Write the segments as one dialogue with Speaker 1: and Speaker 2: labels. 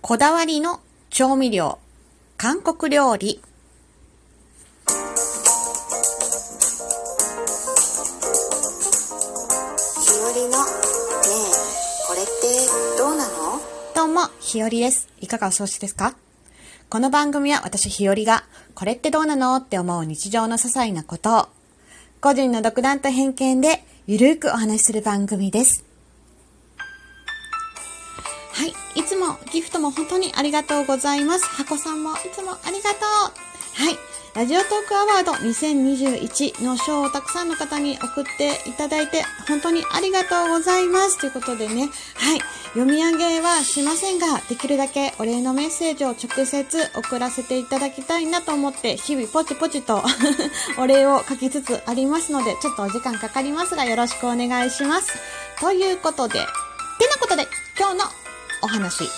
Speaker 1: こだわりの調味料、韓国料理。
Speaker 2: ひよりのねえこれってどうなの？
Speaker 1: どうも、ひよりです。いかがお過ごしですか？この番組は私ひよりが、これってどうなの？って思う日常の些細なことを、個人の独断と偏見で、ゆるくお話しする番組です。い。つもギフトも本当にありがとうございます。箱さんもいつもありがとう。はい。ラジオトークアワード2021の賞をたくさんの方に送っていただいて本当にありがとうございます。ということでね。はい。読み上げはしませんが、できるだけお礼のメッセージを直接送らせていただきたいなと思って、日々ポチポチと お礼を書きつつありますので、ちょっとお時間かかりますがよろしくお願いします。ということで、てなことで、今日のお話。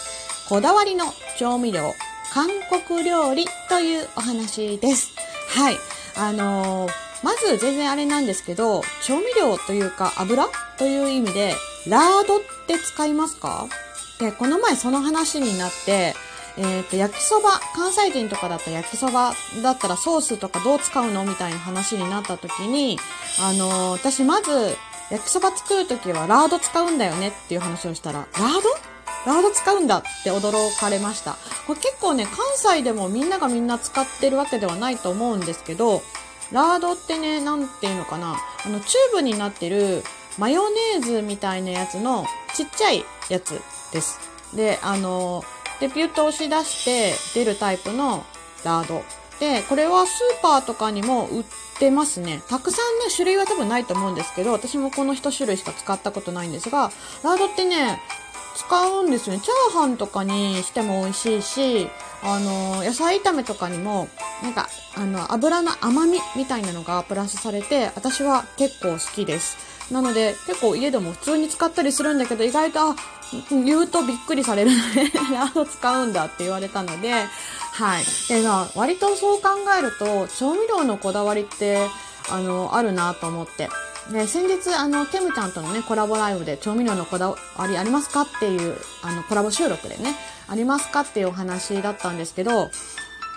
Speaker 1: こだわりの調味料、韓国料理というお話です。はい。あのーまず全然あれなんですけど、調味料というか油という意味で、ラードって使いますか？で、この前その話になって、えっ、と、焼きそば、関西人とかだったら焼きそばだったらソースとかどう使うのみたいな話になった時に、あのー私まず、焼きそば作るときはラード使うんだよねっていう話をしたら、ラード？ラード使うんだって驚かれました。これ結構ね、関西でもみんながみんな使ってるわけではないと思うんですけど、ラードってね、なんていうのかな、あの、チューブになってるマヨネーズみたいなやつのちっちゃいやつです。で、あの、で、ピュッと押し出して出るタイプのラード。で、これはスーパーとかにも売ってますね。たくさんね、種類は多分ないと思うんですけど、私もこの一種類しか使ったことないんですが、ラードってね、使うんですよね。チャーハンとかにしても美味しいし、あの、野菜炒めとかにも、なんか、あの、油の甘みみたいなのがプラスされて、私は結構好きです。なので、結構家でも普通に使ったりするんだけど、意外と、あ、言うとびっくりされるので、ラード使うんだって言われたので、はい。で、まあ、割とそう考えると、調味料のこだわりって、あの、あるなと思って。で、先日、あの、テムちゃんとのね、コラボライブで調味料のこだわりありますかっていう、あの、コラボ収録でね、ありますかっていうお話だったんですけど、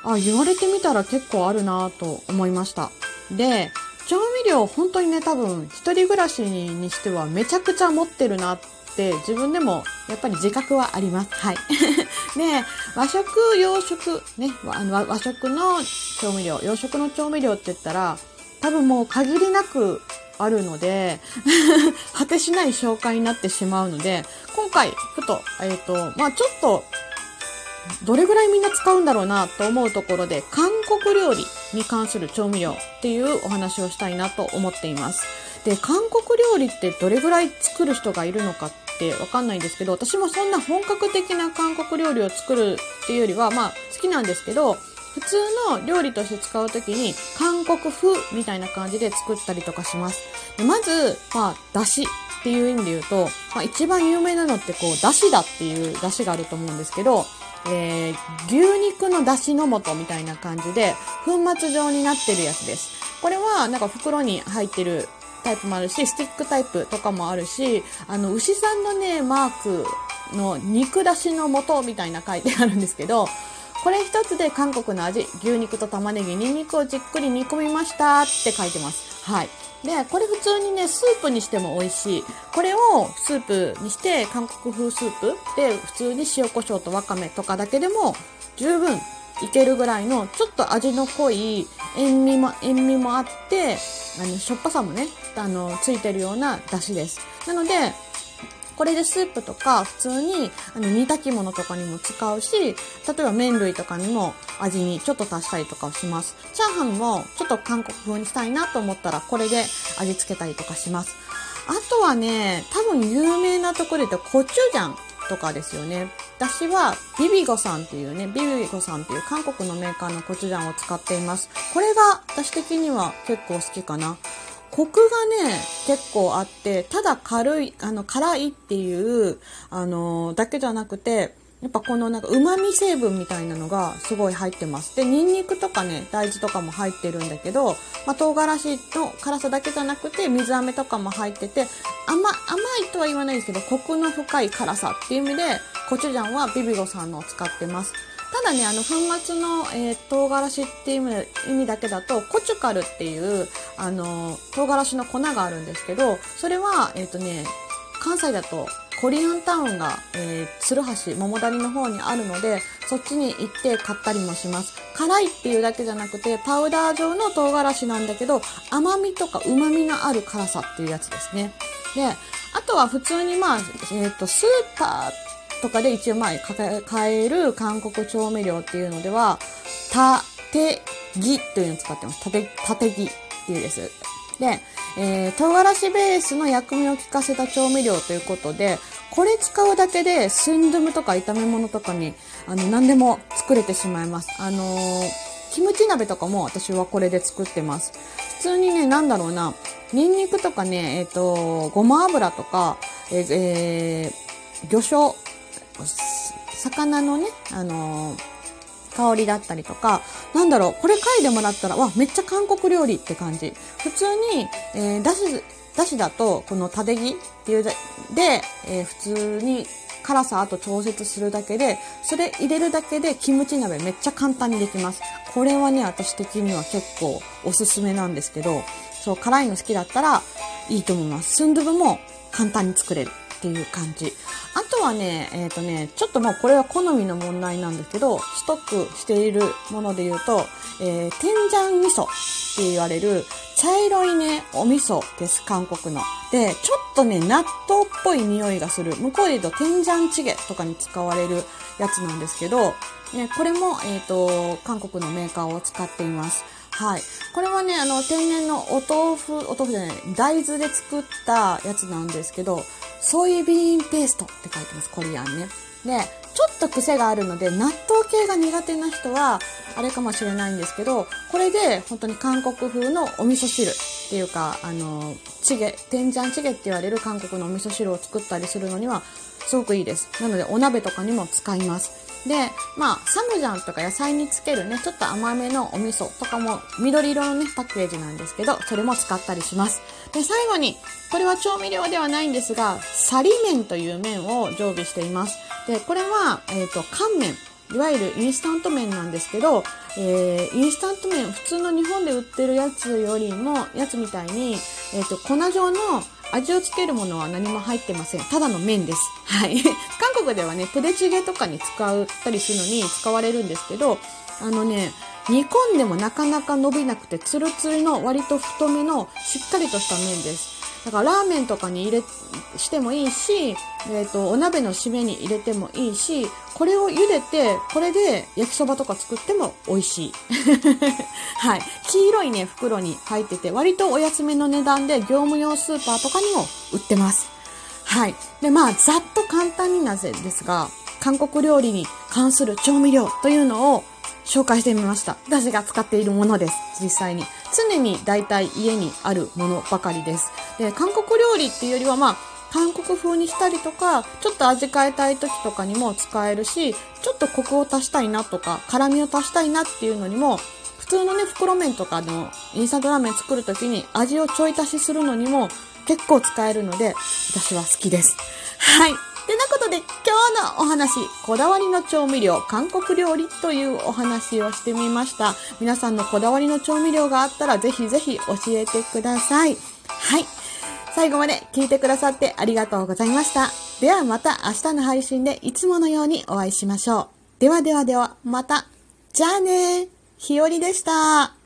Speaker 1: あ、言われてみたら結構あるなと思いました。で、調味料本当にね、多分、一人暮らしにしてはめちゃくちゃ持ってるなって自分でもやっぱり自覚はあります。はい。で、和食、洋食、ね、あの和食の調味料、洋食の調味料って言ったら、多分もう限りなくあるので、果てしない紹介になってしまうので、今回、ふと、えっ、と、まあちょっと、どれぐらいみんな使うんだろうなと思うところで、韓国料理に関する調味料っていうお話をしたいなと思っています。で、韓国料理ってどれぐらい作る人がいるのかってわかんないんですけど、私もそんな本格的な韓国料理を作るっていうよりは、まあ好きなんですけど、普通の料理として使うときに韓国風みたいな感じで作ったりとかします。でまず、まあ、だしっていう意味で言うと、まあ一番有名なのってこう、だしだっていうだしがあると思うんですけど、えー、牛肉の出汁の素みたいな感じで、粉末状になってるやつです。これは、なんか袋に入ってるタイプもあるし、スティックタイプとかもあるし、あの、牛さんのね、マークの肉出汁の素みたいな書いてあるんですけど、これ一つで韓国の味、牛肉と玉ねぎ、ニンニクをじっくり煮込みましたって書いてます。はい。で、これ普通にね、スープにしても美味しい。これをスープにして、韓国風スープ？で普通に塩コショウとわかめとかだけでも十分いけるぐらいの、ちょっと味の濃い塩味も、塩味もあって、あの、しょっぱさもね、あの、ついてるような出汁です。なので、これでスープとか普通にあの煮炊き物とかにも使うし、例えば麺類とかにも味にちょっと足したりとかをします。チャーハンもちょっと韓国風にしたいなと思ったらこれで味付けたりとかします。あとはね、多分有名なところで言うとコチュジャンとかですよね。私はビビゴさんっていうね、ビビゴさんっていう韓国のメーカーのコチュジャンを使っています。これが私的には結構好きかな。コクがね、結構あって、ただ軽い、あの、辛いっていう、あの、だけじゃなくて、やっぱこのなんか旨味成分みたいなのがすごい入ってます。で、ニンニクとかね、大豆とかも入ってるんだけど、まあ、唐辛子の辛さだけじゃなくて、水飴とかも入ってて、甘、甘いとは言わないんですけど、コクの深い辛さっていう意味で、コチュジャンはビビゴさんのを使ってます。ただね、あの、粉末の、えー、唐辛子っていう意味だけだと、コチュカルっていう、あの、唐辛子の粉があるんですけど、それは、えっ、ー、とね、関西だとコリアンタウンが、えー、鶴橋桃谷の方にあるのでそっちに行って買ったりもします。辛いっていうだけじゃなくてパウダー状の唐辛子なんだけど甘みとか旨みのある辛さっていうやつですね。であとは普通にまあ、えっ、ー、とスーパーとかで一応まあ買える韓国調味料っていうのではタテギというのを使ってますタテタテギっていうですでえー、唐辛子ベースの薬味を効かせた調味料ということで、これ使うだけでスンドゥムとか炒め物とかに、あの、何でも作れてしまいます。あのー、キムチ鍋とかも私はこれで作ってます。普通にね、なんだろうな、ニンニクとかね、えっ、ー、と、ごま油とか、えー、えー、魚醤、魚のね、あの香りだったりとか、なんだろう、これ嗅いでもらったら、わ、めっちゃ韓国料理って感じ。普通に、えー、だし、だしだと、このタデギっていうで、えー、普通に辛さあと調節するだけで、それ入れるだけでキムチ鍋めっちゃ簡単にできます。これはね、私的には結構おすすめなんですけど、そう、辛いの好きだったらいいと思います。スンドゥブも簡単に作れる。っていう感じ。あとはね、えっ、ー、とね、ちょっともうこれは好みの問題なんですけど、ストックしているもので言うと、えー、天ジャン味噌って言われる茶色いね、お味噌です、韓国の。で、ちょっとね、納豆っぽい匂いがする。向こうで言うと天ジャンチゲとかに使われるやつなんですけど、ね、これも、えっ、ー、と、韓国のメーカーを使っています。はい。これはね、あの、天然のお豆腐、お豆腐じゃない、大豆で作ったやつなんですけど、ソイビーンペーストって書いてます、コリアンね。で、ちょっと癖があるので、納豆系が苦手な人は、あれかもしれないんですけど、これで本当に韓国風のお味噌汁ていうか、あの、チゲ、天ジャンチゲって言われる韓国のお味噌汁を作ったりするのには、すごくいいです。なので、お鍋とかにも使います。で、まあ、サムジャンとか野菜につけるね、ちょっと甘めのお味噌とかも緑色のね、パッケージなんですけど、それも使ったりします。で、最後に、これは調味料ではないんですが、サリ麺という麺を常備しています。で、これは、えっ、ー、と、乾麺。いわゆるインスタント麺なんですけど、えー、インスタント麺、普通の日本で売ってるやつよりも、やつみたいに、えっ、ー、と、粉状の味をつけるものは何も入ってません。ただの麺です。はい。韓国ではね、プデチゲとかに使ったりするのに使われるんですけど、あのね、煮込んでもなかなか伸びなくてツルツルの割と太めのしっかりとした麺です。だからラーメンとかに入れ、してもいいし、えっ、ー、と、お鍋の締めに入れてもいいし、これを茹でて、これで焼きそばとか作っても美味しい。はい。黄色いね、袋に入ってて、割とお安めの値段で業務用スーパーとかにも売ってます。はい。で、まあ、ざっと簡単になぜですが、韓国料理に関する調味料というのを紹介してみました。私が使っているものです。実際に。常に大体家にあるものばかりです。で、韓国料理っていうよりはまあ、韓国風にしたりとか、ちょっと味変えたい時とかにも使えるし、ちょっとコクを足したいなとか、辛みを足したいなっていうのにも、普通のね、袋麺とかのインスタントラーメン作る時に味をちょい足しするのにも結構使えるので、私は好きです。はい。てなことで今日のお話、こだわりの調味料、韓国料理というお話をしてみました。皆さんのこだわりの調味料があったらぜひぜひ教えてください。はい。最後まで聞いてくださってありがとうございました。ではまた明日の配信でいつものようにお会いしましょう。ではではでは、また。じゃあねひよりでした。